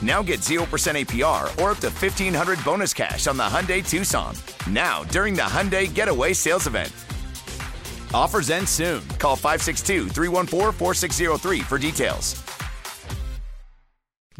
Now get 0% APR or up to 1500 bonus cash on the Hyundai Tucson. Now, during the Hyundai Getaway Sales Event. Offers end soon. Call 562 314 4603 for details.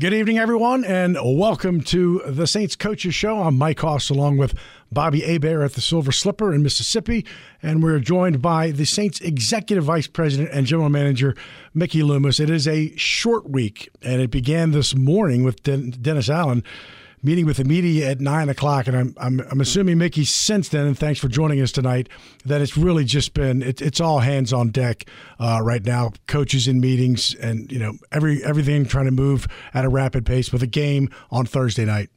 Good evening, everyone, and welcome to the Saints Coaches Show. I'm Mike Hoss, along with Bobby Hebert at the Silver Slipper in Mississippi, and we're joined by the Saints Executive Vice President and General Manager Mickey Loomis. It is a short week, and it began this morning with Den- Dennis Allen meeting with the media at nine o'clock, and I'm I'm, I'm assuming Mickey since then. And thanks for joining us tonight. That it's really just been it, it's all hands on deck uh, right now. Coaches in meetings, and you know every everything trying to move at a rapid pace with a game on Thursday night.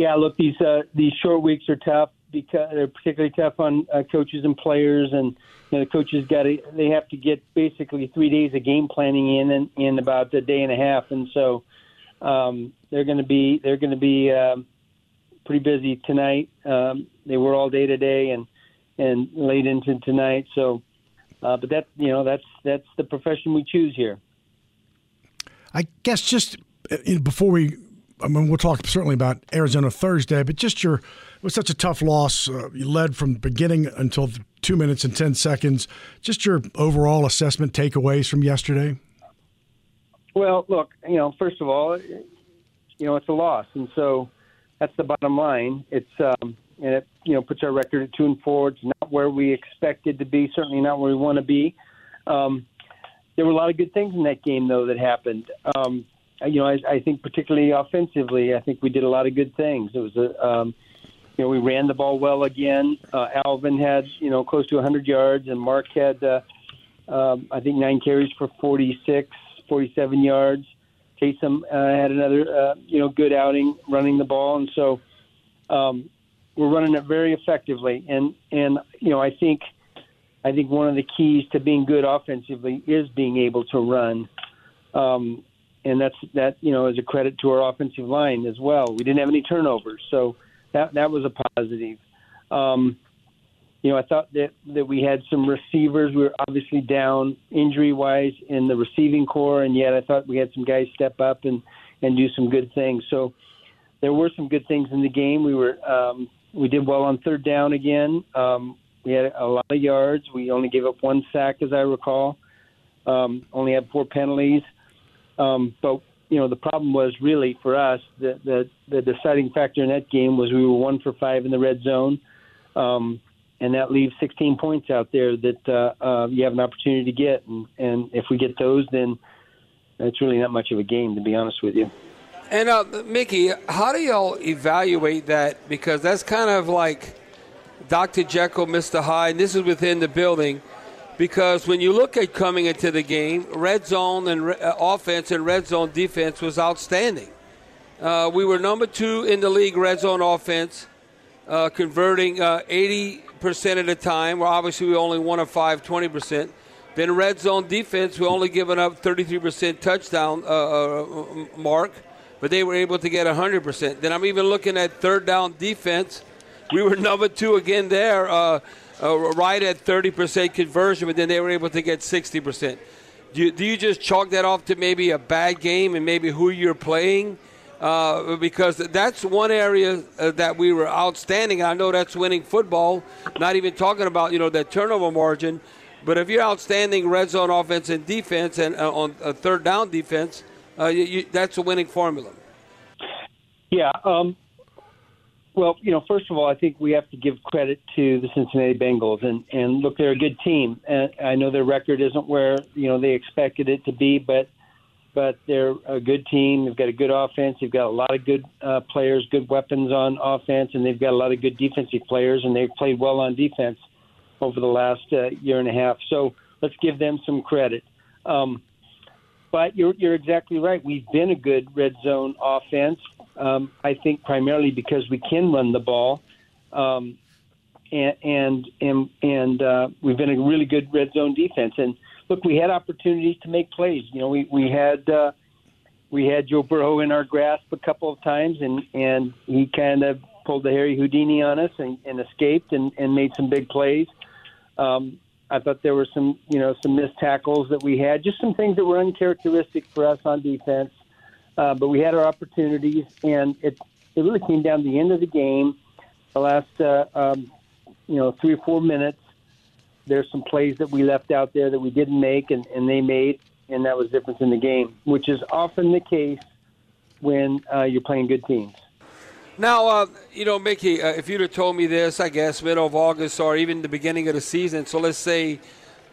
Yeah, look, these uh, these short weeks are tough because they're particularly tough on uh, coaches and players, and you know, the coaches got they have to get basically three days of game planning in in, in about a day and a half, and so um, they're going to be they're going to be um, pretty busy tonight. Um, they were all day today and and late into tonight. So, uh, but that you know that's that's the profession we choose here. I guess just uh, before we, I mean, we'll talk certainly about Arizona Thursday, but just your it was such a tough loss. Uh, you led from the beginning until two minutes and ten seconds. Just your overall assessment takeaways from yesterday. Well, look, you know, first of all, you know, it's a loss, and so that's the bottom line. It's um, and it you know puts our record at two and four. It's not where we expected to be. Certainly not where we want to be. Um, there were a lot of good things in that game, though, that happened. Um, you know, I, I think particularly offensively, I think we did a lot of good things. It was a, um, you know, we ran the ball well again. Uh, Alvin had, you know, close to 100 yards, and Mark had, uh, um, I think, nine carries for 46, 47 yards. Taysom uh, had another, uh, you know, good outing running the ball, and so um, we're running it very effectively. And and you know, I think I think one of the keys to being good offensively is being able to run. Um, and that's that you know is a credit to our offensive line as well. We didn't have any turnovers, so that that was a positive. Um, you know, I thought that that we had some receivers. We were obviously down injury wise in the receiving corps, and yet I thought we had some guys step up and and do some good things. So there were some good things in the game. We were um, we did well on third down again. Um, we had a lot of yards. We only gave up one sack, as I recall. Um, only had four penalties. Um, but you know the problem was really for us the, the the deciding factor in that game was we were one for five in the red zone. Um, and that leaves 16 points out there that uh, uh, you have an opportunity to get. And, and if we get those, then it's really not much of a game, to be honest with you. And uh, Mickey, how do y'all evaluate that? Because that's kind of like Dr. Jekyll, Mr. Hyde, and this is within the building. Because when you look at coming into the game, red zone and re- uh, offense and red zone defense was outstanding. Uh, we were number two in the league red zone offense, uh, converting uh, 80 percent of the time. Well, obviously we only one of five, 20 percent. Then red zone defense, we only given up 33 percent touchdown uh, uh, mark, but they were able to get 100 percent. Then I'm even looking at third down defense. We were number two again there, uh, right at 30 percent conversion, but then they were able to get 60 percent. Do you, do you just chalk that off to maybe a bad game and maybe who you're playing? Uh, because that's one area uh, that we were outstanding. I know that's winning football. Not even talking about you know that turnover margin, but if you're outstanding red zone offense and defense and uh, on a third down defense, uh, you, you, that's a winning formula. Yeah. Um, well, you know, first of all, I think we have to give credit to the Cincinnati Bengals, and and look, they're a good team. And I know their record isn't where you know they expected it to be, but but they're a good team. They've got a good offense. They've got a lot of good uh, players, good weapons on offense, and they've got a lot of good defensive players, and they've played well on defense over the last uh, year and a half. So let's give them some credit. Um, but you're you're exactly right. We've been a good red zone offense um, I think primarily because we can run the ball, um, and and and, and uh, we've been a really good red zone defense. And look, we had opportunities to make plays. You know, we we had uh, we had Joe Burrow in our grasp a couple of times, and and he kind of pulled the Harry Houdini on us and, and escaped and, and made some big plays. Um, I thought there were some, you know, some missed tackles that we had, just some things that were uncharacteristic for us on defense. Uh, but we had our opportunities, and it it really came down to the end of the game, the last uh, um, you know three or four minutes. There's some plays that we left out there that we didn't make, and, and they made, and that was the difference in the game, which is often the case when uh, you're playing good teams. Now, uh, you know, Mickey, uh, if you'd have told me this, I guess, middle of August or even the beginning of the season, so let's say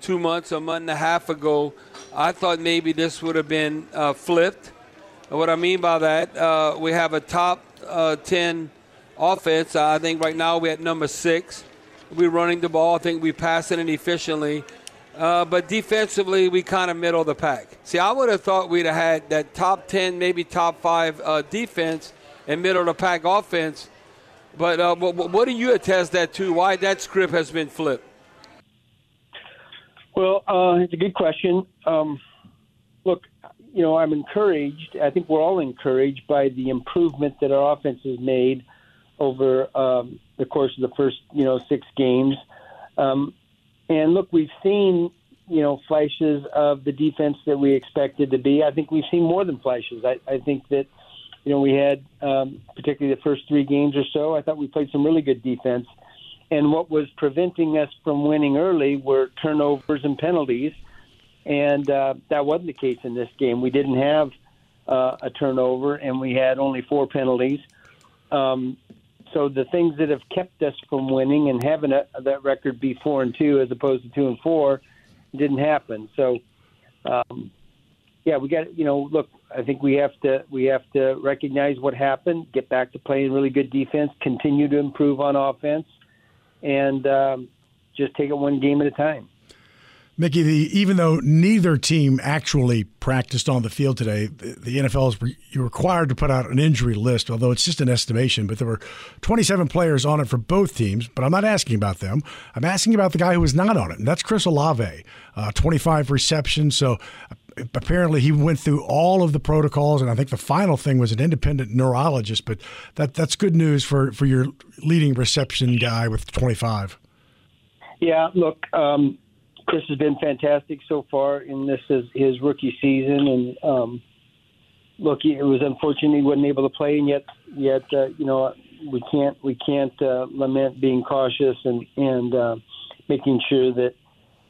two months, a month and a half ago, I thought maybe this would have been uh, flipped what I mean by that, uh, we have a top uh, 10 offense. I think right now we're at number six. We're running the ball. I think we're passing it efficiently. Uh, but defensively, we kind of middle of the pack. See, I would have thought we'd have had that top 10, maybe top five uh, defense and middle of the pack offense. But uh, what, what do you attest that to? Why that script has been flipped? Well, uh, it's a good question. Um, look, you know, I'm encouraged. I think we're all encouraged by the improvement that our offense has made over um, the course of the first, you know, six games. Um, and look, we've seen, you know, flashes of the defense that we expected to be. I think we've seen more than flashes. I, I think that, you know, we had, um, particularly the first three games or so, I thought we played some really good defense. And what was preventing us from winning early were turnovers and penalties and uh, that wasn't the case in this game. We didn't have uh, a turnover, and we had only four penalties. Um, so the things that have kept us from winning and having a, that record be four and two as opposed to two and four didn't happen. So, um, yeah, we got you know, look, I think we have to we have to recognize what happened, get back to playing really good defense, continue to improve on offense, and um, just take it one game at a time. Mickey, the, even though neither team actually practiced on the field today, the, the NFL is re, required to put out an injury list, although it's just an estimation. But there were 27 players on it for both teams, but I'm not asking about them. I'm asking about the guy who was not on it, and that's Chris Olave, uh, 25 receptions. So apparently he went through all of the protocols, and I think the final thing was an independent neurologist. But that that's good news for, for your leading reception guy with 25. Yeah, look, um, Chris has been fantastic so far, and this is his rookie season. And um, look, it was unfortunate he wasn't able to play, and yet, yet uh, you know, we can't we can't uh, lament being cautious and and uh, making sure that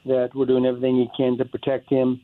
that we're doing everything we can to protect him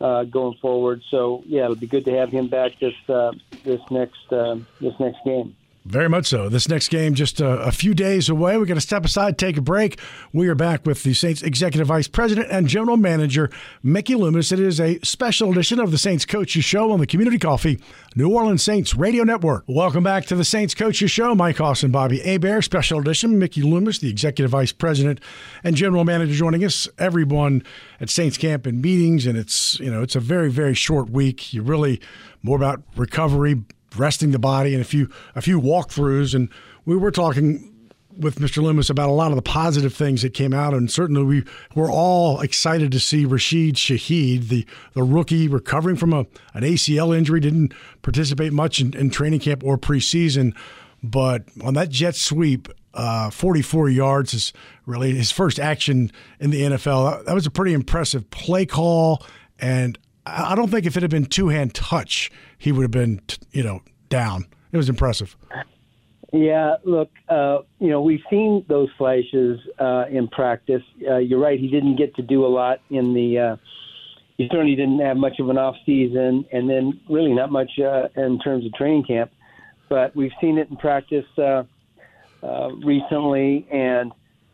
uh, going forward. So yeah, it'll be good to have him back this uh, this next uh, this next game. Very much so. This next game just a, a few days away. We're going to step aside, take a break. We are back with the Saints Executive Vice President and General Manager, Mickey Loomis. It is a special edition of the Saints Coaches Show on the Community Coffee, New Orleans Saints Radio Network. Welcome back to the Saints Coaches Show. Mike and Bobby Hebert. Special edition. Mickey Loomis, the Executive Vice President and General Manager, joining us. Everyone at Saints Camp and meetings, and it's you know it's a very very short week. You really more about recovery resting the body and a few a few walkthroughs. And we were talking with Mr. Loomis about a lot of the positive things that came out, and certainly we were all excited to see Rashid Shaheed, the the rookie recovering from a an ACL injury, didn't participate much in, in training camp or preseason, but on that jet sweep. Uh, 44 yards is really his first action in the NFL. That, that was a pretty impressive play call And I don't think if it had been two hand touch, he would have been, you know, down. It was impressive. Yeah, look, uh, you know, we've seen those flashes uh, in practice. Uh, you're right; he didn't get to do a lot in the. Uh, he certainly didn't have much of an off season, and then really not much uh, in terms of training camp. But we've seen it in practice uh, uh, recently, and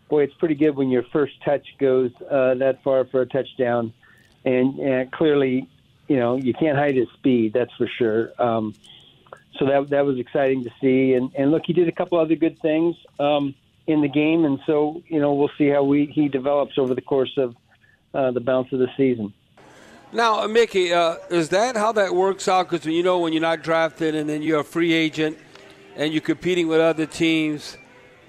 boy, it's pretty good when your first touch goes uh, that far for a touchdown. And, and clearly, you know, you can't hide his speed. That's for sure. Um, so that that was exciting to see. And, and look, he did a couple other good things um, in the game, and so you know we'll see how we he develops over the course of uh, the balance of the season. Now, Mickey, uh, is that how that works out? Because you know when you're not drafted and then you're a free agent and you're competing with other teams,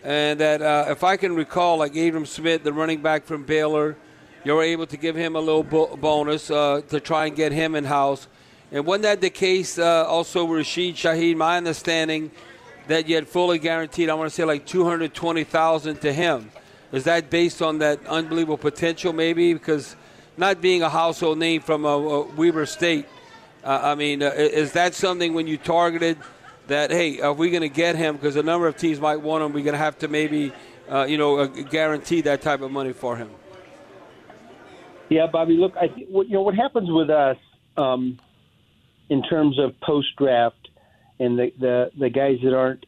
and that uh, if I can recall, like Abram Smith, the running back from Baylor, you were able to give him a little bo- bonus uh, to try and get him in house. And wasn't that the case uh, also with Rashid Shaheed? My understanding that you had fully guaranteed, I want to say like 220000 to him. Is that based on that unbelievable potential, maybe? Because not being a household name from a, a Weber State, uh, I mean, uh, is that something when you targeted that, hey, are we going to get him? Because a number of teams might want him. We're going to have to maybe, uh, you know, uh, guarantee that type of money for him. Yeah, Bobby. Look, I th- you know what happens with us um, in terms of post draft and the, the the guys that aren't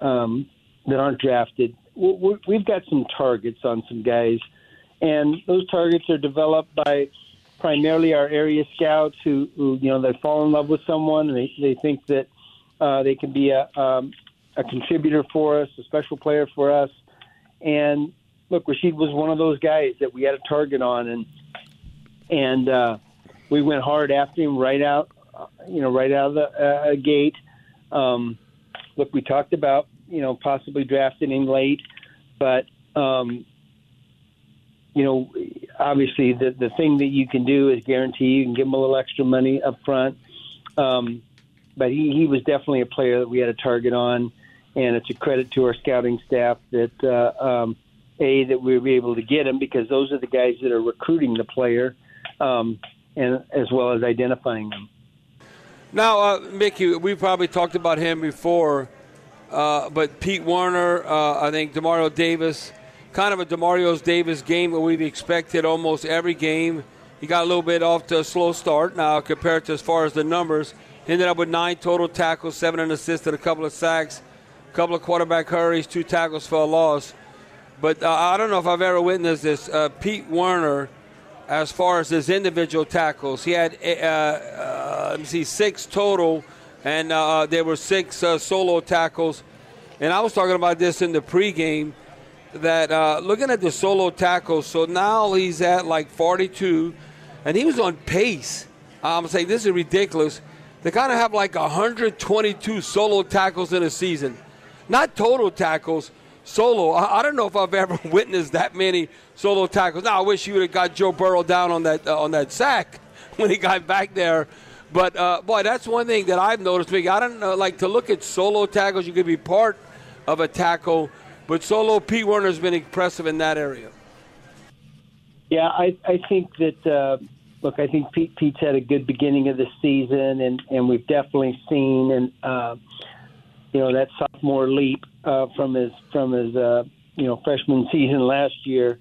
um, that aren't drafted. we we've got some targets on some guys, and those targets are developed by primarily our area scouts who, who you know they fall in love with someone and they they think that uh, they can be a um, a contributor for us, a special player for us, and look, Rashid was one of those guys that we had a target on, and and uh, we went hard after him right out, uh, you know, right out of the uh, gate. Um, look, we talked about you know possibly drafting him late, but um, you know, obviously the the thing that you can do is guarantee you can give him a little extra money up front. Um, but he, he was definitely a player that we had a target on, and it's a credit to our scouting staff that uh, um, a that we were able to get him because those are the guys that are recruiting the player um, and as well as identifying them. Now, uh, Mickey, we probably talked about him before, uh, but Pete Werner, uh, I think Demario Davis, kind of a Demario Davis game that we've expected almost every game. He got a little bit off to a slow start now compared to as far as the numbers. Ended up with nine total tackles, seven and assists, and a couple of sacks, a couple of quarterback hurries, two tackles for a loss. But uh, I don't know if I've ever witnessed this. Uh, Pete Werner – as far as his individual tackles. He had, uh, uh, let me see, six total, and uh, there were six uh, solo tackles. And I was talking about this in the pregame that uh, looking at the solo tackles, so now he's at like 42, and he was on pace. I'm saying this is ridiculous. They kind of have like 122 solo tackles in a season, not total tackles solo. I, I, don't know if I've ever witnessed that many solo tackles. Now I wish you would have got Joe Burrow down on that uh, on that sack when he got back there. But uh, boy, that's one thing that I've noticed. I don't know, like to look at solo tackles. You could be part of a tackle, but solo Pete Werner's been impressive in that area. Yeah, I, I think that. Uh, look, I think Pete Pete's had a good beginning of the season, and and we've definitely seen and uh, you know that sophomore leap uh, from his from his uh, you know freshman season last year,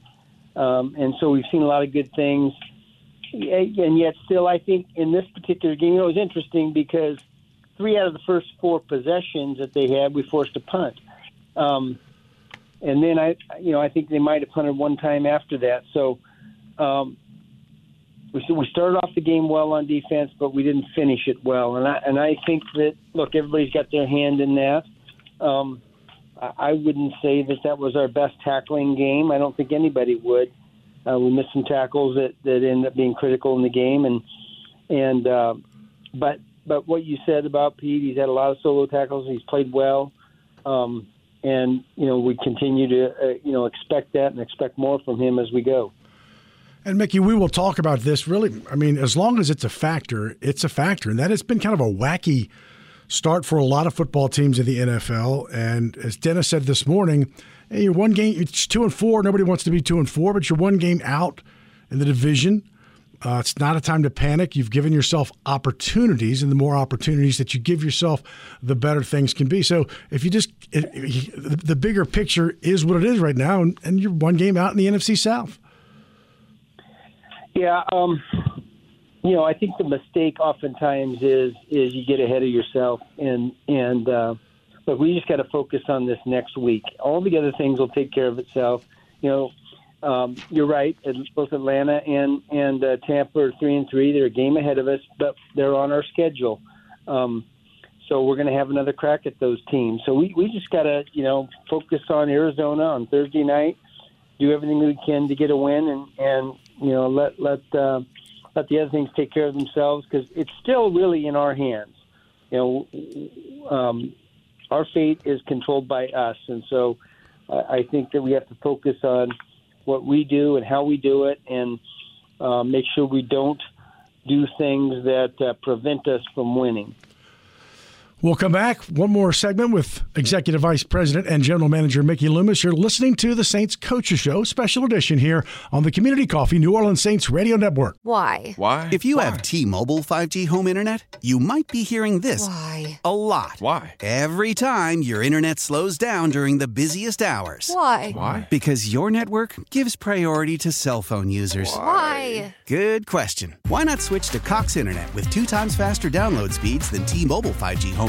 um, and so we've seen a lot of good things. And yet, still, I think in this particular game, you know, it was interesting because three out of the first four possessions that they had, we forced a punt. Um, and then I, you know, I think they might have punted one time after that. So um, we we started off the game well on defense, but we didn't finish it well. And I and I think that look, everybody's got their hand in that. Um, I wouldn't say that that was our best tackling game. I don't think anybody would. Uh, we missed some tackles that that ended up being critical in the game, and and uh, but but what you said about Pete, he's had a lot of solo tackles. He's played well, um, and you know we continue to uh, you know expect that and expect more from him as we go. And Mickey, we will talk about this. Really, I mean, as long as it's a factor, it's a factor, and that has been kind of a wacky start for a lot of football teams in the NFL. And as Dennis said this morning, hey, you're one game, it's two and four. Nobody wants to be two and four, but you're one game out in the division. Uh, it's not a time to panic. You've given yourself opportunities, and the more opportunities that you give yourself, the better things can be. So if you just, it, the bigger picture is what it is right now, and, and you're one game out in the NFC South. Yeah, um, you know, I think the mistake oftentimes is is you get ahead of yourself, and and uh, but we just got to focus on this next week. All the other things will take care of itself. You know, um, you're right. Both Atlanta and and uh, Tampa are three and three. They're a game ahead of us, but they're on our schedule. Um, so we're going to have another crack at those teams. So we we just got to you know focus on Arizona on Thursday night. Do everything we can to get a win, and and you know let let uh, let the other things take care of themselves because it's still really in our hands. You know, um, our fate is controlled by us, and so I think that we have to focus on what we do and how we do it, and uh, make sure we don't do things that uh, prevent us from winning. We'll come back. One more segment with Executive Vice President and General Manager Mickey Loomis. You're listening to the Saints Coaches Show, special edition here on the Community Coffee New Orleans Saints Radio Network. Why? Why? If you Why? have T Mobile 5G home internet, you might be hearing this Why? a lot. Why? Every time your internet slows down during the busiest hours. Why? Why? Because your network gives priority to cell phone users. Why? Good question. Why not switch to Cox Internet with two times faster download speeds than T Mobile 5G home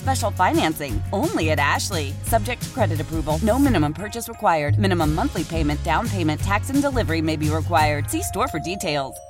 special financing only at Ashley. Subject to credit approval. No minimum purchase required. Minimum monthly payment, down payment, tax, and delivery may be required. See store for details.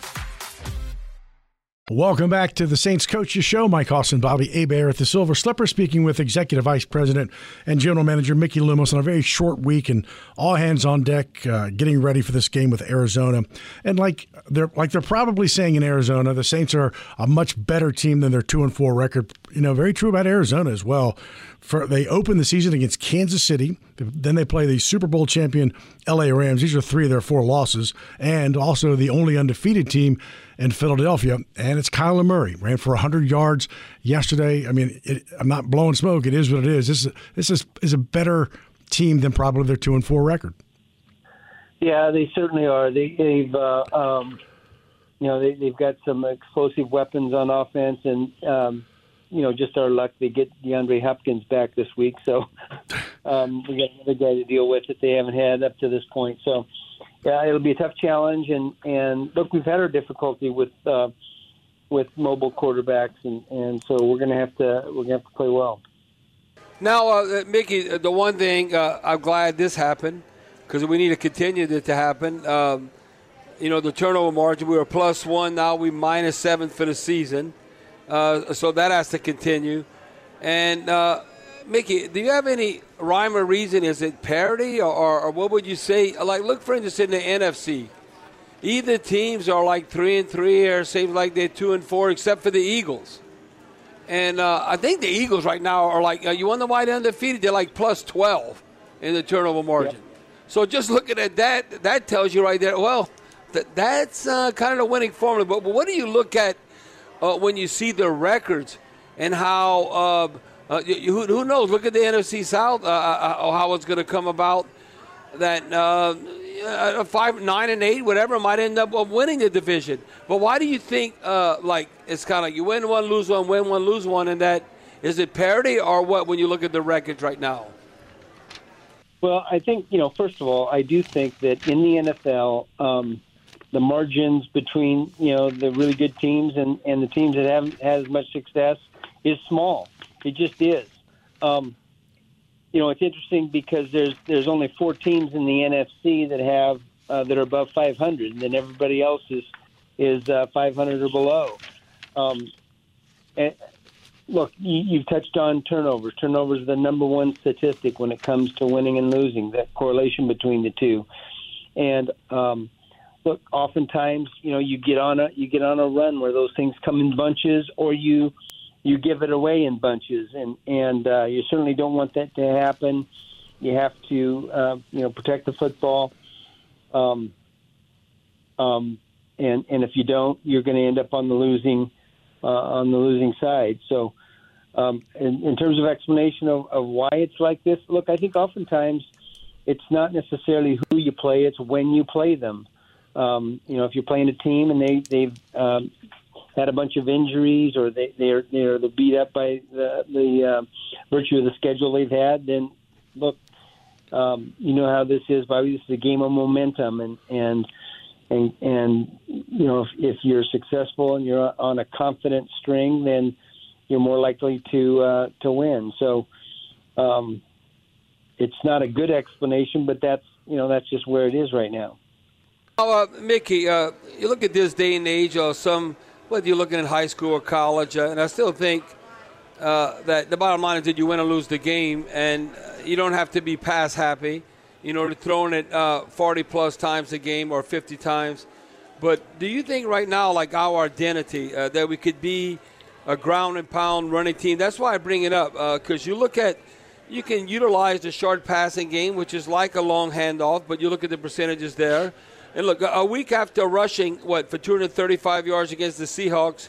Welcome back to the Saints Coaches Show. Mike Austin, Bobby Hebert at the Silver Slipper, speaking with Executive Vice President and General Manager Mickey Loomis on a very short week and all hands on deck, uh, getting ready for this game with Arizona. And like they're like they're probably saying in Arizona, the Saints are a much better team than their two and four record. You know, very true about Arizona as well. For they open the season against Kansas City, then they play the Super Bowl champion LA Rams. These are three of their four losses, and also the only undefeated team in Philadelphia, and it's Kyler Murray. Ran for 100 yards yesterday. I mean, it, I'm not blowing smoke. It is what it is. This is this is, is a better team than probably their two and four record. Yeah, they certainly are. They, they've, uh, um, you know, they, they've got some explosive weapons on offense, and um, you know, just our luck they get DeAndre Hopkins back this week. So um, we got another guy to deal with that they haven't had up to this point. So yeah, it'll be a tough challenge. And and look, we've had our difficulty with uh, with mobile quarterbacks, and and so we're gonna have to we're gonna have to play well. Now, uh, Mickey, the one thing uh, I'm glad this happened because we need to continue it to happen. Um, you know, the turnover margin, we were plus one, now we minus seven for the season. Uh, so that has to continue. And, uh, Mickey, do you have any rhyme or reason? Is it parity or, or, or, what would you say? Like, look, for instance, in the NFC. Either teams are like three and three, or seems like they're two and four, except for the Eagles. And uh, I think the Eagles right now are like, uh, you wonder why they're undefeated? They're like plus 12 in the turnover margin. Yep. So just looking at that, that tells you right there, well, th- that's uh, kind of the winning formula. But, but what do you look at uh, when you see the records and how? Uh, uh who, who, knows? Look at the NFC South. Uh, uh, how it's going to come about. That five, nine, and eight, whatever, might end up winning the division. But why do you think like it's kind of like you win one, lose one, win one, lose one, and that is it parity or what? When you look at the records right now. Well, I think you know. First of all, I do think that in the NFL, um, the margins between you know the really good teams and, and the teams that haven't had as much success is small. It just is. Um, you know, it's interesting because there's there's only four teams in the NFC that have uh, that are above 500, and then everybody else is is uh, 500 or below. Um, and, look, you, have touched on turnovers. Turnovers are the number one statistic when it comes to winning and losing. That correlation between the two, and um, look, oftentimes you know you get on a you get on a run where those things come in bunches, or you you give it away in bunches, and and uh, you certainly don't want that to happen. You have to uh, you know protect the football. Um, um, and and if you don't, you're going to end up on the losing uh, on the losing side. So, um, in, in terms of explanation of, of why it's like this, look, I think oftentimes it's not necessarily who you play; it's when you play them. Um, you know, if you're playing a team and they they've um, had a bunch of injuries or they they're they're beat up by the the uh, virtue of the schedule they've had, then look, um, you know how this is. Bobby, this is a game of momentum, and and and and you know if, if you're successful and you're on a confident string, then you're more likely to uh, to win. So um, it's not a good explanation, but that's you know that's just where it is right now. Oh, uh, Mickey, uh, you look at this day and age, or some whether you're looking at high school or college, uh, and I still think uh, that the bottom line is that you win or lose the game, and uh, you don't have to be pass happy you know, throwing it uh, 40 plus times a game or 50 times. But do you think right now, like our identity, uh, that we could be a ground and pound running team? That's why I bring it up because uh, you look at you can utilize the short passing game, which is like a long handoff, but you look at the percentages there. And look, a week after rushing, what, for 235 yards against the Seahawks,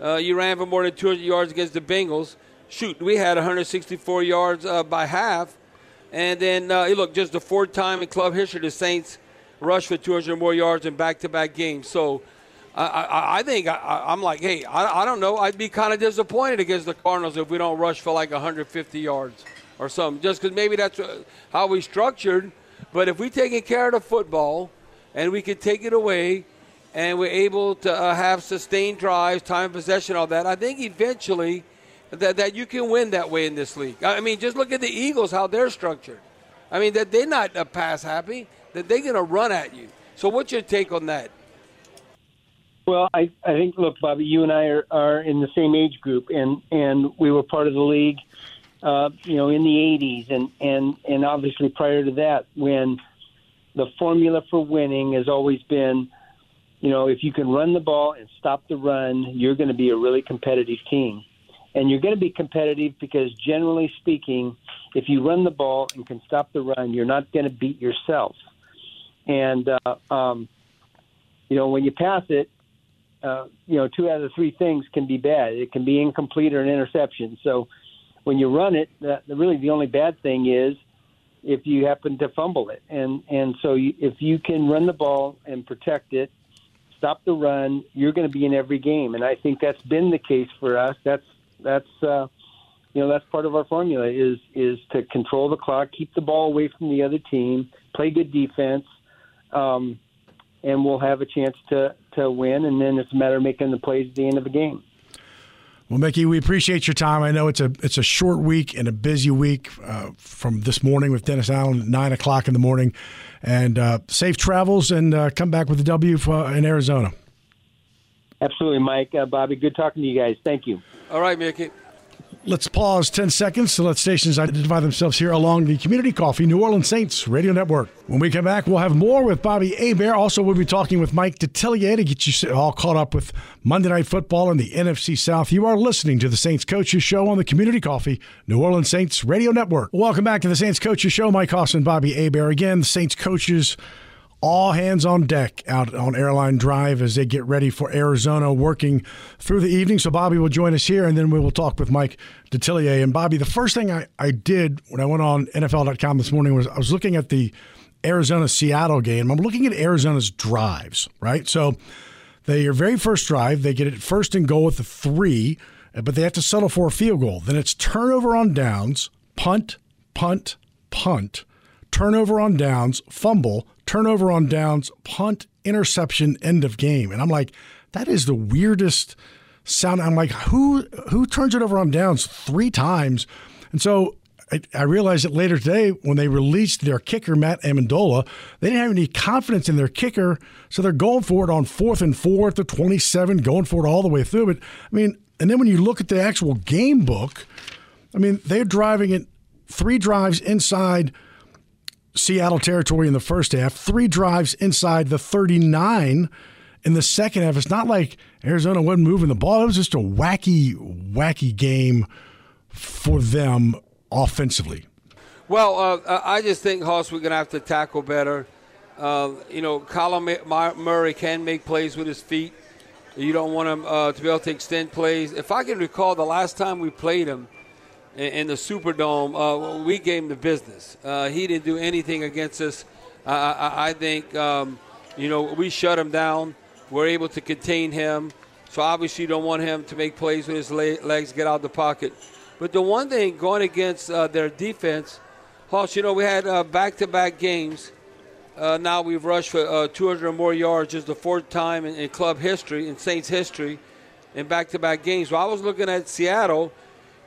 uh, you ran for more than 200 yards against the Bengals. Shoot, we had 164 yards uh, by half. And then, uh, look, just the fourth time in club history the Saints rushed for 200 more yards in back-to-back games. So I, I, I think I, am like, hey, I, I don't know. I'd be kind of disappointed against the Cardinals if we don't rush for like 150 yards or something, just because maybe that's uh, how we structured. But if we're taking care of the football and we can take it away and we're able to uh, have sustained drives, time possession, all that, I think eventually – that, that you can win that way in this league. I mean, just look at the Eagles, how they're structured. I mean, that they're not a pass happy, that they're going to run at you. So, what's your take on that? Well, I, I think, look, Bobby, you and I are, are in the same age group, and, and we were part of the league, uh, you know, in the 80s, and, and, and obviously prior to that, when the formula for winning has always been, you know, if you can run the ball and stop the run, you're going to be a really competitive team and you're going to be competitive because generally speaking, if you run the ball and can stop the run, you're not going to beat yourself. And uh, um, you know when you pass it, uh, you know two out of the three things can be bad. It can be incomplete or an interception. So when you run it, the, really the only bad thing is if you happen to fumble it. And and so you, if you can run the ball and protect it, stop the run, you're going to be in every game. And I think that's been the case for us. That's that's uh, you know that's part of our formula is is to control the clock, keep the ball away from the other team, play good defense, um, and we'll have a chance to to win. And then it's a matter of making the plays at the end of the game. Well, Mickey, we appreciate your time. I know it's a it's a short week and a busy week uh, from this morning with Dennis Allen at nine o'clock in the morning, and uh, safe travels and uh, come back with a W for, in Arizona. Absolutely, Mike, uh, Bobby. Good talking to you guys. Thank you. All right, Mickey. Let's pause 10 seconds to let stations identify themselves here along the Community Coffee New Orleans Saints Radio Network. When we come back, we'll have more with Bobby Hebert. Also, we'll be talking with Mike Detillier to get you all caught up with Monday Night Football in the NFC South. You are listening to the Saints Coaches Show on the Community Coffee New Orleans Saints Radio Network. Welcome back to the Saints Coaches Show. Mike and Bobby Hebert. Again, the Saints coaches all hands on deck out on Airline Drive as they get ready for Arizona working through the evening. So Bobby will join us here, and then we will talk with Mike Detillier. And Bobby, the first thing I, I did when I went on NFL.com this morning was I was looking at the Arizona Seattle game. I'm looking at Arizona's drives, right? So their very first drive, they get it first and goal with the three, but they have to settle for a field goal. Then it's turnover on downs, punt, punt, punt, turnover on downs, fumble, turnover on downs, punt, interception, end of game. And I'm like, that is the weirdest sound. I'm like, who who turns it over on downs three times? And so I, I realized it later today when they released their kicker, Matt Ammendola. They didn't have any confidence in their kicker, so they're going for it on fourth and four at the 27, going for it all the way through. But I mean, and then when you look at the actual game book, I mean, they're driving it three drives inside Seattle territory in the first half, three drives inside the 39 in the second half. It's not like Arizona wasn't moving the ball. It was just a wacky, wacky game for them offensively. Well, uh, I just think, Hoss, we're going to have to tackle better. Uh, you know, Kyler Murray can make plays with his feet. You don't want him uh, to be able to extend plays. If I can recall, the last time we played him, in the Superdome, uh, we gave him the business. Uh, he didn't do anything against us. I, I, I think, um, you know, we shut him down. We're able to contain him. So obviously, you don't want him to make plays with his legs, get out the pocket. But the one thing going against uh, their defense, Hoss, you know, we had back to back games. Uh, now we've rushed for uh, 200 or more yards, just the fourth time in, in club history, in Saints history, in back to back games. So I was looking at Seattle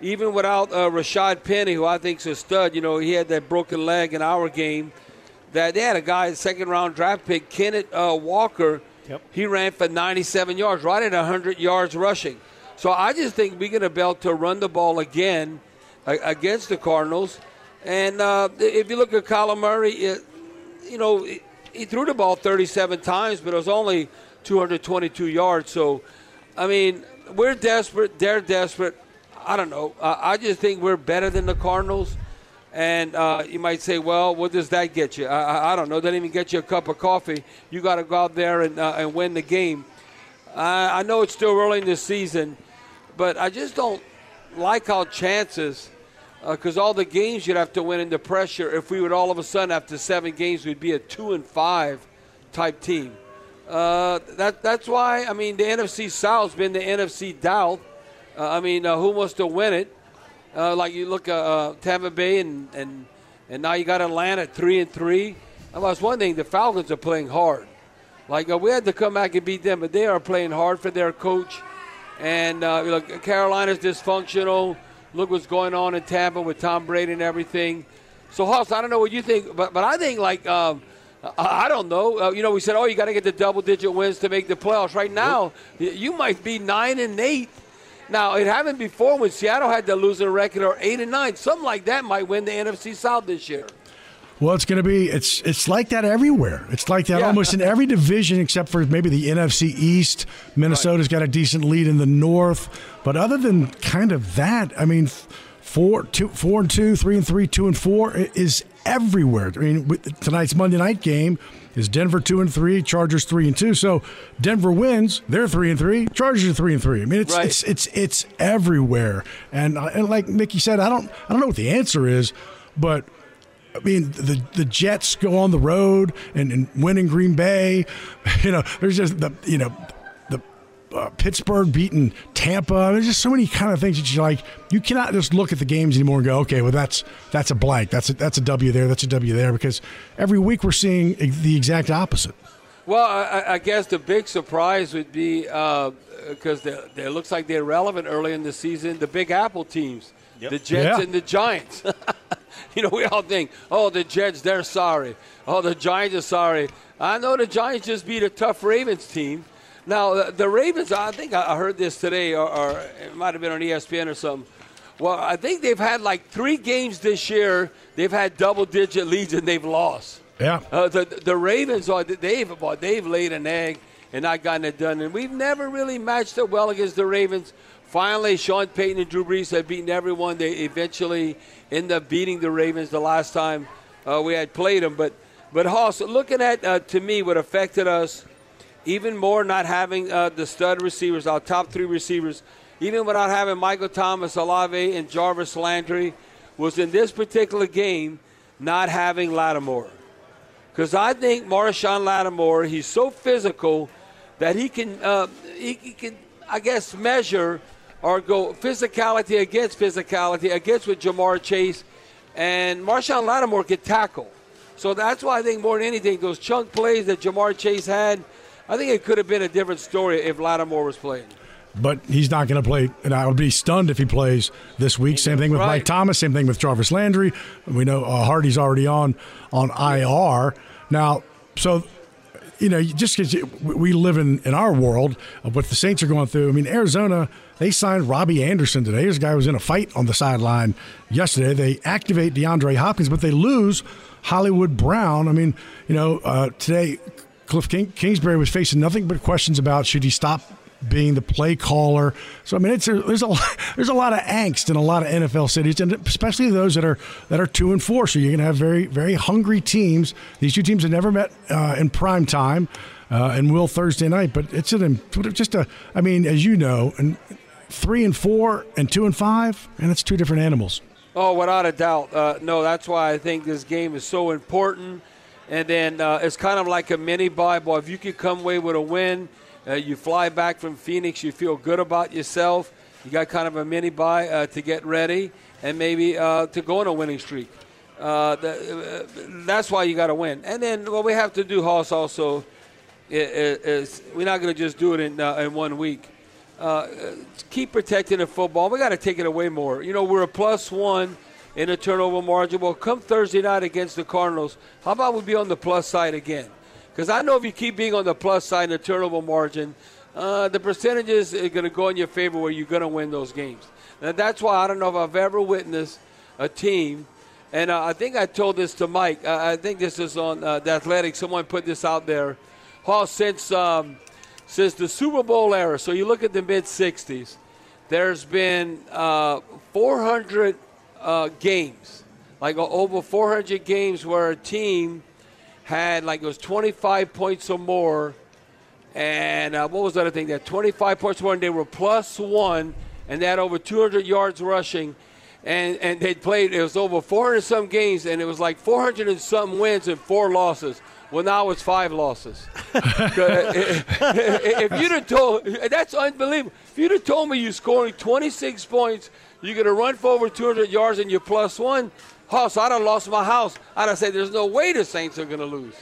even without uh, Rashad Penny, who I think is a stud, you know, he had that broken leg in our game. That they had a guy, second round draft pick, Kenneth uh, Walker. Yep. He ran for 97 yards, right at 100 yards rushing. So I just think we're going to be able to run the ball again uh, against the Cardinals. And uh, if you look at Kyler Murray, it, you know, he threw the ball 37 times, but it was only 222 yards. So, I mean, we're desperate. They're desperate. I don't know. Uh, I just think we're better than the Cardinals. And uh, you might say, well, what does that get you? I, I don't know. Doesn't even get you a cup of coffee. You got to go out there and, uh, and win the game. I know it's still early in the season, but I just don't like our chances because uh, all the games you'd have to win in the pressure. If we would all of a sudden after seven games, we'd be a two and five type team. Uh, that that's why I mean the NFC South's been the NFC South uh, I mean, uh, who wants to win it? Uh, like you look at uh, Tampa Bay and, and and now you got Atlanta three and three. That was one thing. The Falcons are playing hard. Like uh, we had to come back and beat them, but they are playing hard for their coach. And uh, look, Carolina's dysfunctional. Look what's going on in Tampa with Tom Brady and everything. So, Hoss, I don't know what you think, but but I think like. Um, I don't know. Uh, you know, we said, oh, you got to get the double-digit wins to make the playoffs. Right now, you might be nine and eight now, it happened before when Seattle had the losing record or 8 and 9. Something like that might win the NFC South this year. Well, it's going to be it's it's like that everywhere. It's like that yeah. almost in every division except for maybe the NFC East. Minnesota's right. got a decent lead in the North, but other than kind of that, I mean, four, two, four and two, three and three, two and four is everywhere. I mean, tonight's Monday night game is Denver two and three, Chargers three and two. So Denver wins, they're three and three, Chargers are three and three. I mean, it's right. it's, it's it's everywhere. And uh, and like Mickey said, I don't I don't know what the answer is, but. I mean, the the Jets go on the road and, and win in Green Bay. You know, there's just the you know uh, Pittsburgh beating Tampa. There's just so many kind of things that you like. You cannot just look at the games anymore and go, okay, well that's that's a blank. That's a, that's a W there. That's a W there because every week we're seeing the exact opposite. Well, I, I guess the big surprise would be because uh, it looks like they're relevant early in the season. The Big Apple teams, yep. the Jets yeah. and the Giants. you know, we all think, oh, the Jets, they're sorry. Oh, the Giants are sorry. I know the Giants just beat a tough Ravens team. Now, the Ravens, I think I heard this today, or, or it might have been on ESPN or something. Well, I think they've had like three games this year. They've had double-digit leads and they've lost. Yeah. Uh, the the Ravens are they've they've laid an egg and not gotten it done, and we've never really matched up well against the Ravens. Finally, Sean Payton and Drew Brees have beaten everyone. They eventually end up beating the Ravens the last time uh, we had played them, but But Hoss, looking at uh, to me what affected us even more not having uh, the stud receivers, our top three receivers, even without having Michael Thomas, Olave, and Jarvis Landry, was in this particular game not having Lattimore. Because I think Marshon Lattimore, he's so physical that he can, uh, he, he can, I guess, measure or go physicality against physicality against with Ja'Marr Chase, and Marshon Lattimore can tackle. So that's why I think more than anything, those chunk plays that Ja'Marr Chase had, I think it could have been a different story if Lattimore was playing. But he's not going to play, and I would be stunned if he plays this week. Same thing with Right. Mike Thomas. Same thing with Jarvis Landry. We know uh, Harty's already on on IR now. So you know, just because we live in, in our world of what the Saints are going through. I mean, Arizona, they signed Robbie Anderson today. This guy was in a fight on the sideline yesterday. They activate DeAndre Hopkins, but they lose Hollywood Brown. I mean, you know, uh, today Cliff King, Kingsbury was facing nothing but questions about should he stop being the play caller. So I mean, it's a, there's a there's a lot of angst in a lot of NFL cities, and especially those that are that are two and four. So you're going to have very very hungry teams. These two teams have never met uh, in prime time, uh, and will Thursday night. But it's an just a. I mean, as you know, and three and four and two and five, and it's two different animals. Oh, without a doubt. Uh, no, that's why I think this game is so important. And then uh, it's kind of like a mini. Boy, if you could come away with a win, uh, you fly back from Phoenix, you feel good about yourself. You got kind of a mini bye uh, to get ready and maybe uh, to go on a winning streak. Uh, uh, that's why you got to win. And then what we have to do, Hoss, also is, we're not going to just do it in, in one week. Keep protecting the football. We got to take it away more. You know, we're a plus one in a turnover margin. Well, come Thursday night against the Cardinals, how about we be on the plus side again? Because I know if you keep being on the plus side in the turnover margin, uh, the percentages are going to go in your favor where you're going to win those games. And that's why I don't know if I've ever witnessed a team, and uh, I think I told this to Mike. Uh, I think this is on uh, the Athletic. Someone put this out there. Hall, since um, since the Super Bowl era, so you look at the mid '60s, there's been uh, 400 uh, games, like uh, over 400 games where a team had like it was 25 points or more, and uh, what was the other thing? That 25 points or more, and they were plus one, and they had over 200 yards rushing. And, and they played, it was over 400 some games, and it was like 400 and some wins and four losses. Well, now it's five losses. Uh, if you'd have told, that's unbelievable. If you'd have told me you're scoring 26 points, you're going to run for over 200 yards and you're plus one, Hoss, I'd have lost my house. I'd have said, "There's no way the Saints are going to lose."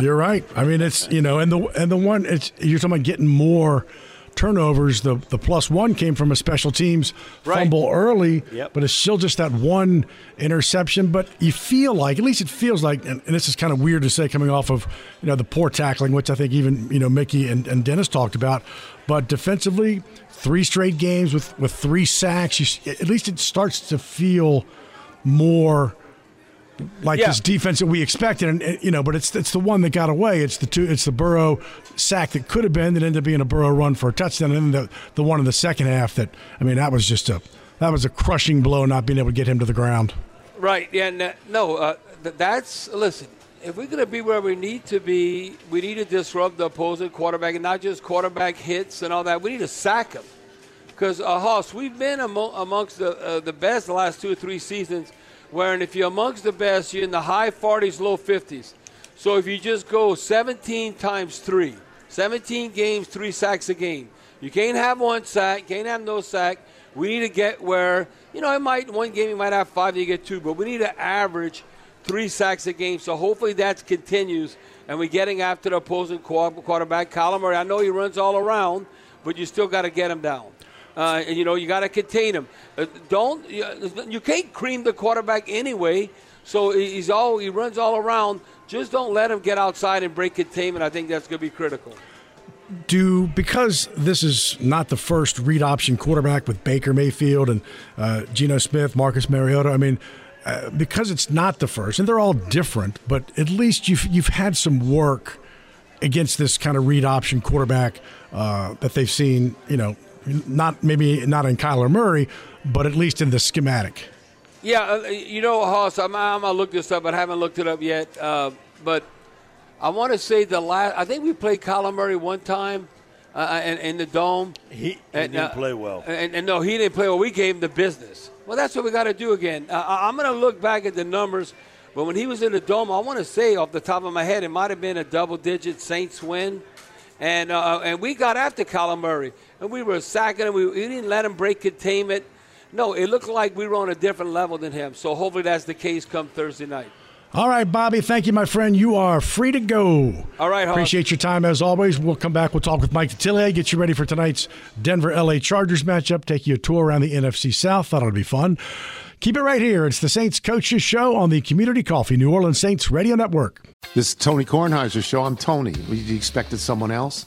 You're right. I mean, it's you know, and the and the one it's you're talking about getting more turnovers. The the plus one came from a special teams Right. fumble early, Yep. but it's still just that one interception. But you feel like, at least it feels like, and, and this is kind of weird to say coming off of you know the poor tackling, which I think even you know Mickey and, and Dennis talked about. But defensively, three straight games with with three sacks. You, at least it starts to feel more like Yeah. this defense that we expected, and you know, but it's it's the one that got away. It's the two. It's the Burrow sack that could have been that ended up being a Burrow run for a touchdown, and then the the one in the second half that I mean that was just a that was a crushing blow, not being able to get him to the ground. Right. Yeah. No. Uh, that's listen. If we're going to be where we need to be, we need to disrupt the opposing quarterback, and not just quarterback hits and all that. We need to sack him. Because uh, Hoss, we've been amo- amongst the uh, the best the last two or three seasons, where if you're amongst the best, you're in the high 40s, low 50s. So if you just go 17 times three, 17 games, three sacks a game, you can't have one sack, can't have no sack. We need to get where you know it might one game you might have five, you get two, but we need to average three sacks a game. So hopefully that continues, and we're getting after the opposing quarterback, Kyler Murray. I know he runs all around, but you still got to get him down. Uh, and you know you got to contain him. Uh, don't you, can't cream the quarterback anyway. So he- he's all he runs all around. Just don't let him get outside and break containment. I think that's going to be critical. do because this is not the first read option quarterback with Baker Mayfield and uh, Geno Smith, Marcus Mariota. I mean, uh, because it's not the first, and they're all different, but at least you've you've had some work against this kind of read option quarterback uh, that they've seen. You know, not maybe not in Kyler Murray, but at least in the schematic. Yeah, uh, you know, Hoss, I'm, I'm gonna look this up, but I haven't looked it up yet. Uh, but I want to say the last. I think we played Kyler Murray one time. Uh, in, in, the dome, he, and, didn't uh, play well. And, and, no, he didn't play well. We gave him the business. Well, that's what we got to do again. Uh, I'm going to look back at the numbers, but when he was in the dome, I want to say off the top of my head, it might have been a double-digit Saints win, and uh, and we got after Kyler Murray, and we were sacking him. We, we didn't let him break containment. No, it looked like we were on a different level than him. So hopefully that's the case come Thursday night. All right, Bobby. Thank you, my friend. You are free to go. All right, Hawk. Appreciate your time as always. We'll come back. We'll talk with Mike Detillier, get you ready for tonight's Denver LA Chargers matchup, take you a tour around the NFC South. Thought it'd be fun. Keep it right here. It's the Saints Coaches Show on the Community Coffee New Orleans Saints Radio Network. This is Tony Kornheiser's show. I'm Tony. You expected someone else?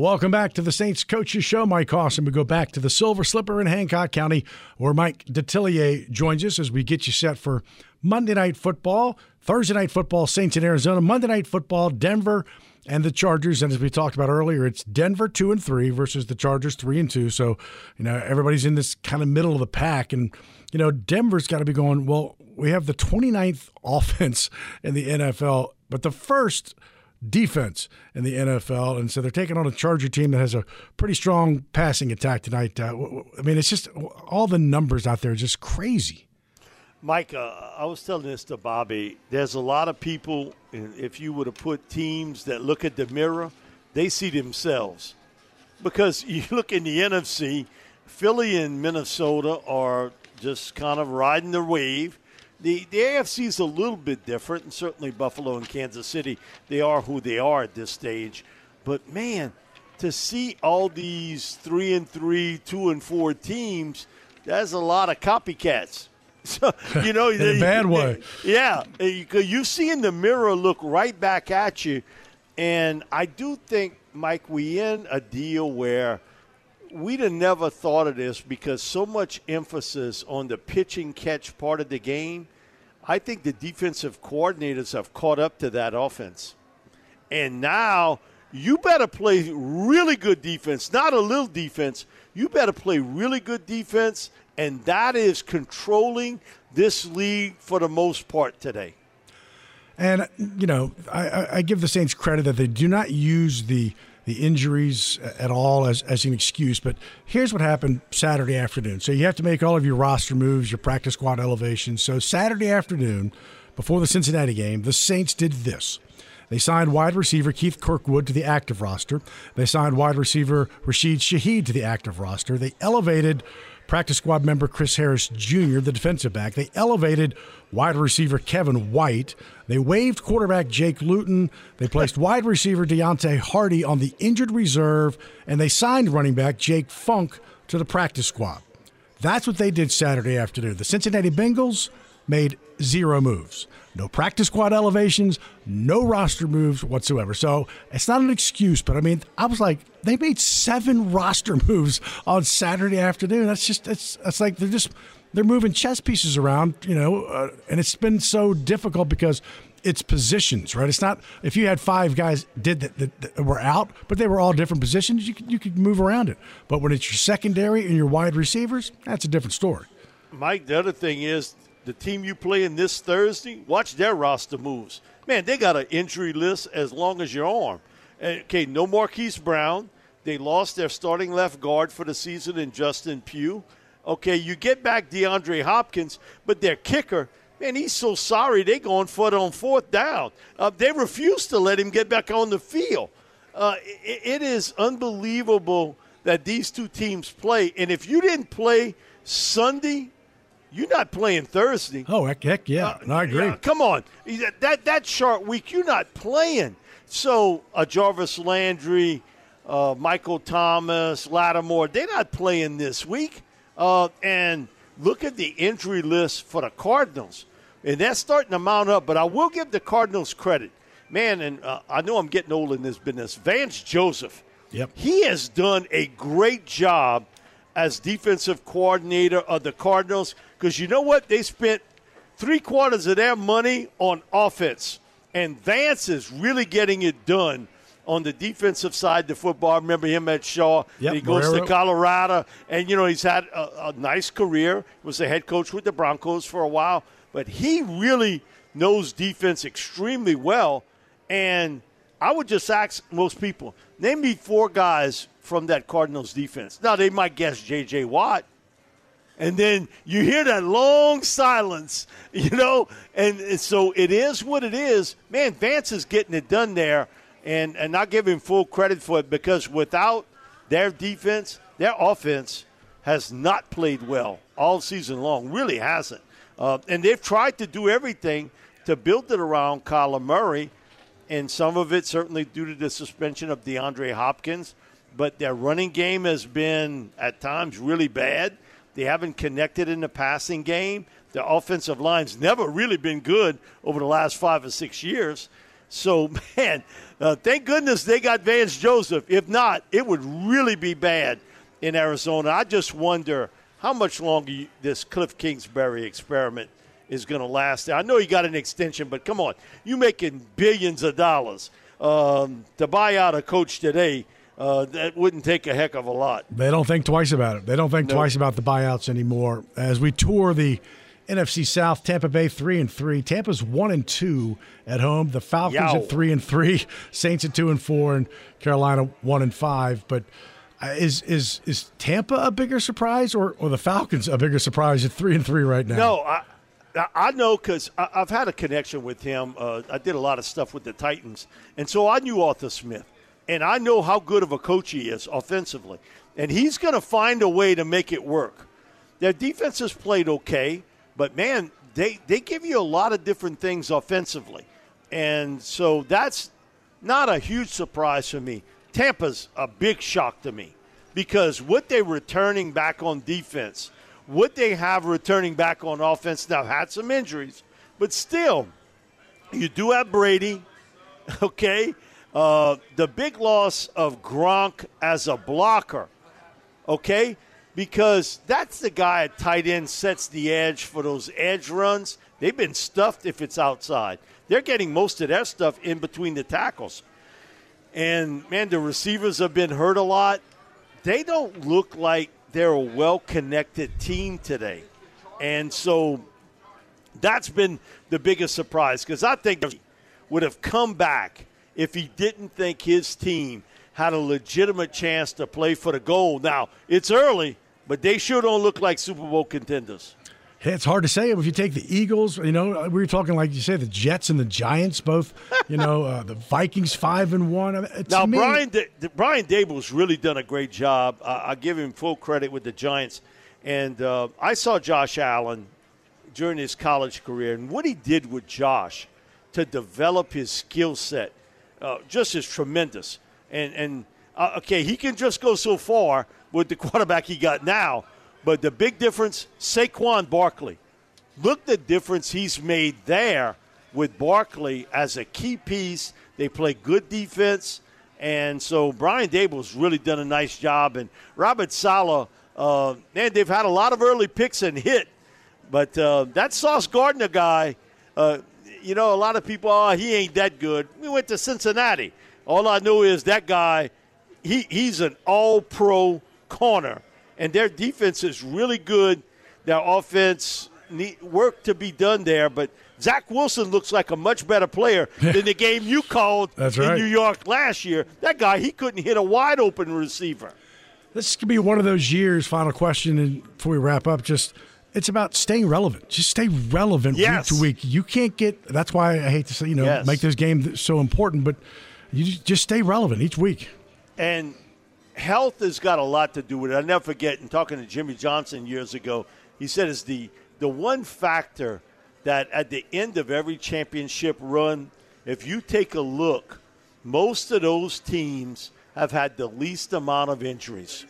Welcome back to the Saints Coaches Show. Mike Austin. We go back to the Silver Slipper in Hancock County, where Mike Detillier joins us as we get you set for Monday Night Football, Thursday Night Football, Saints in Arizona, Monday Night Football, Denver, and the Chargers. And as we talked about earlier, it's Denver two and three versus the Chargers three and two. So you know everybody's in this kind of middle of the pack, and you know Denver's got to be going. Well, we have the 29th offense in the NFL, but the first defense in the NFL. And so they're taking on a Charger team that has a pretty strong passing attack tonight. Uh, I mean, it's just all the numbers out there are just crazy. Mike, uh, I was telling this to Bobby. There's a lot of people, if you were to put teams that look at the mirror, they see themselves. Because you look in the NFC, Philly and Minnesota are just kind of riding the wave. The, the AFC is a little bit different, and certainly Buffalo and Kansas City, they are who they are at this stage. But man, to see all these three and three, two and four teams, that's a lot of copycats. So you know, in a bad way. Yeah, eh, you see in the mirror look right back at you, and I do think, Mike, we in a deal where we'd have never thought of this because so much emphasis on the pitching catch part of the game. I think the defensive coordinators have caught up to that offense. And now you better play really good defense, not a little defense. You better play really good defense, and that is controlling this league for the most part today. And, you know, I, I give the Saints credit that they do not use the – the injuries at all as, as an excuse. But here's what happened Saturday afternoon. So you have to make all of your roster moves, your practice squad elevations. So Saturday afternoon, before the Cincinnati game, the Saints did this. They signed wide receiver Keith Kirkwood to the active roster. They signed wide receiver Rashid Shaheed to the active roster. They elevated practice squad member Chris Harris Jr., the defensive back. They elevated wide receiver Kevin White. They waived quarterback Jake Luton. They placed wide receiver Deonte Harty on the injured reserve, and they signed running back Jake Funk to the practice squad. That's what they did Saturday afternoon. The Cincinnati Bengals made zero moves. No practice squad elevations, no roster moves whatsoever. So it's not an excuse, but I mean, I was like, they made seven roster moves on Saturday afternoon. That's just, it's, it's like they're just, they're moving chess pieces around, you know, uh, and it's been so difficult because it's positions, right? It's not if you had five guys did that, that, that, were out, but they were all different positions. You could you could move around it. But when it's your secondary and your wide receivers, that's a different story. Mike, the other thing is the team you play in this Thursday, watch their roster moves. Man, they got an injury list as long as your arm. Okay, no Marquise Brown. They lost their starting left guard for the season in Justin Pugh. Okay, you get back DeAndre Hopkins, but their kicker, Man, he's so sorry they going for it on fourth down. Uh, they refuse to let him get back on the field. Uh, it, it is unbelievable that these two teams play. And if you didn't play Sunday, you're not playing Thursday. Oh, heck, heck yeah. Uh, no, I agree. Yeah, come on. That, that that short week, you're not playing. So, uh, Jarvis Landry, uh, Michael Thomas, Lattimore, they're not playing this week. Uh, and look at the injury list for the Cardinals. And that's starting to mount up, but I will give the Cardinals credit. Man, and uh, I know I'm getting old in this business. Vance Joseph, yep. he has done a great job as defensive coordinator of the Cardinals because you know what? They spent three quarters of their money on offense, and Vance is really getting it done on the defensive side of the football. I remember him at Shaw. Yep, he goes to Colorado, and you know he's had a, a nice career. Was the head coach with the Broncos for a while, but he really knows defense extremely well. And I would just ask most people, name me four guys from that Cardinals defense. Now they might guess J.J. Watt. And then you hear that long silence, you know, and, and so it is what it is. Man, Vance is getting it done there and and not give him full credit for it because without their defense, their offense has not played well all season long. Really hasn't. Uh, and they've tried to do everything to build it around Kyler Murray, and some of it certainly due to the suspension of DeAndre Hopkins. But their running game has been at times really bad. They haven't connected in the passing game. The offensive line's never really been good over the last five or six years. So, man, uh, thank goodness they got Vance Joseph. If not, it would really be bad in Arizona. I just wonder how much longer you, this Cliff Kingsbury experiment is going to last. I know you got an extension, but come on, you're making billions of dollars um, to buy out a coach today. Uh, that wouldn't take a heck of a lot. They don't think twice about it. They don't think nope. twice about the buyouts anymore. As we tour the NFC South, Tampa Bay three and three. Tampa's one and two at home. The Falcons Yow. at three and three. Saints at two and four, and Carolina one and five. But uh, is is is Tampa a bigger surprise, or or the Falcons a bigger surprise at three and three right now? No, I I know because I've had a connection with him. Uh, I did a lot of stuff with the Titans, and so I knew Arthur Smith, and I know how good of a coach he is offensively, and he's going to find a way to make it work. Their defense has played okay. But man, they they give you a lot of different things offensively, and so that's not a huge surprise for me. Tampa's a big shock to me because what they're returning back on defense, what they have returning back on offense. Now had some injuries, but still, you do have Brady. Okay, uh, the big loss of Gronk as a blocker. Okay, because that's the guy at tight end sets the edge for those edge runs. They've been stuffed if it's outside. They're getting most of their stuff in between the tackles. And man, the receivers have been hurt a lot. They don't look like they're a well connected team today. And so that's been the biggest surprise because I think would have come back if he didn't think his team had a legitimate chance to play for the goal. Now, it's early, but they sure don't look like Super Bowl contenders. It's hard to say. If you take the Eagles, you know, we were talking like you said, the Jets and the Giants, both, you know, uh, the Vikings five and one. now, me, Brian Brian Daboll's really done a great job. Uh, I give him full credit with the Giants, and uh, I saw Josh Allen during his college career, and what he did with Josh to develop his skill set uh, just is tremendous. And and uh, okay, he can just go so far with the quarterback he got now. But the big difference, Saquon Barkley. Look the difference he's made there with Barkley as a key piece. They play good defense. And so Brian Daboll's really done a nice job. And Robert Saleh, uh, man, they've had a lot of early picks and hit. But uh, that Sauce Gardner guy, uh, you know, a lot of people, oh, he ain't that good. We went to Cincinnati. All I know is that guy, he, he's an all pro corner, and their defense is really good. Their offense need work to be done there, but Zach Wilson looks like a much better player than the game you called That's in. New York last year. That guy, he couldn't hit a wide open receiver. This could be one of those years. Final question, and before we wrap up, just It's about staying relevant. Just stay relevant Yes. week to week. You can't get. That's why I hate to say, you know, Yes. make this game so important, but you just- just stay relevant each week. And health has got a lot to do with it. I never forget, in talking to Jimmy Johnson years ago, he said it's the, the one factor that at the end of every championship run, if you take a look, most of those teams have had the least amount of injuries.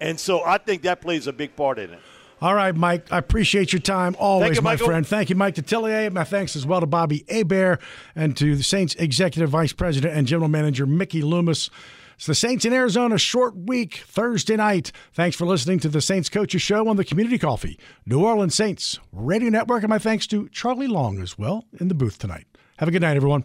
And so I think that plays a big part in it. All right, Mike. I appreciate your time always, you, my Michael. friend. Thank you, Mike Detillier. My thanks as well to Bobby Hebert and to the Saints Executive Vice President and General Manager Mickey Loomis. It's the Saints in Arizona, short week, Thursday night. Thanks for listening to the Saints Coaches Show on the Community Coffee, New Orleans Saints Radio Network. And my thanks to Charlie Long as well in the booth tonight. Have a good night, everyone.